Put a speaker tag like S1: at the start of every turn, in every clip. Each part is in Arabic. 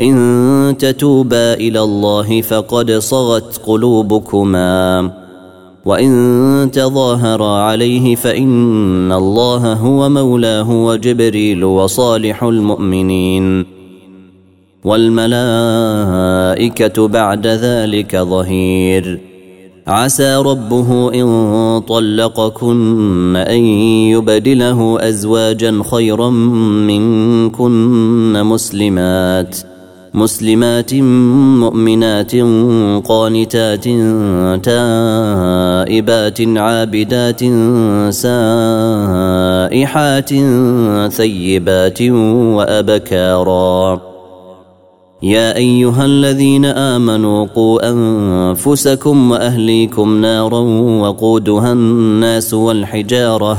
S1: ان تتوبا الى الله فقد صغت قلوبكما وان تظاهرا عليه فان الله هو مولاه وجبريل وصالح المؤمنين والملائكه بعد ذلك ظهير عسى ربه ان طلقكن ان يبدله ازواجا خيرا منكن مسلمات مسلمات مؤمنات قانتات تائبات عابدات سائحات ثيبات وابكارا يا ايها الذين امنوا قوا انفسكم واهليكم نارا وقودها الناس والحجاره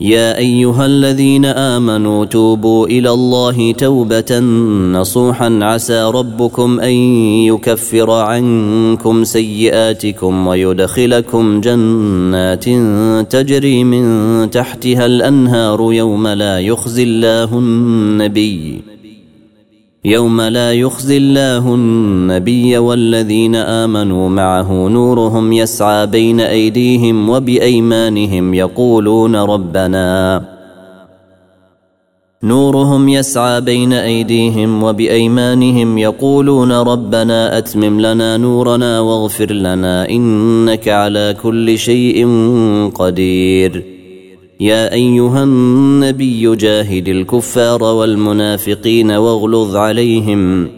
S1: يا ايها الذين امنوا توبوا الى الله توبه نصوحا عسى ربكم ان يكفر عنكم سيئاتكم ويدخلكم جنات تجري من تحتها الانهار يوم لا يخزي الله النبي يوم لا يخزي الله النبي والذين امنوا معه نورهم يسعى بين ايديهم وبايمانهم يقولون ربنا نورهم يسعى بين ايديهم وبايمانهم يقولون ربنا اتمم لنا نورنا واغفر لنا انك على كل شيء قدير يا ايها النبي جاهد الكفار والمنافقين واغلظ عليهم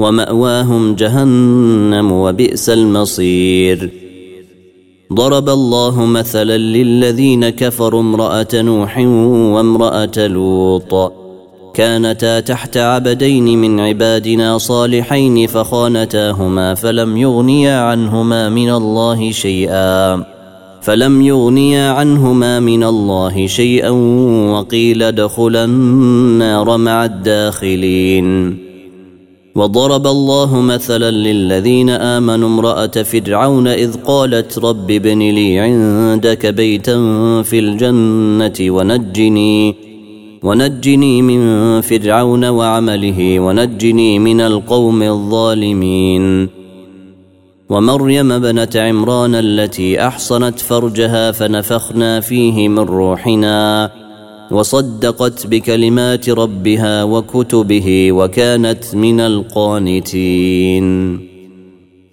S1: وماواهم جهنم وبئس المصير ضرب الله مثلا للذين كفروا امراه نوح وامراه لوط كانتا تحت عبدين من عبادنا صالحين فخانتاهما فلم يغنيا عنهما من الله شيئا فلم يغنيا عنهما من الله شيئا وقيل ادخلا النار مع الداخلين وضرب الله مثلا للذين امنوا امراه فرعون اذ قالت رب ابن لي عندك بيتا في الجنه ونجني ونجني من فرعون وعمله ونجني من القوم الظالمين ومريم بنت عمران التي احصنت فرجها فنفخنا فيه من روحنا وصدقت بكلمات ربها وكتبه وكانت من القانتين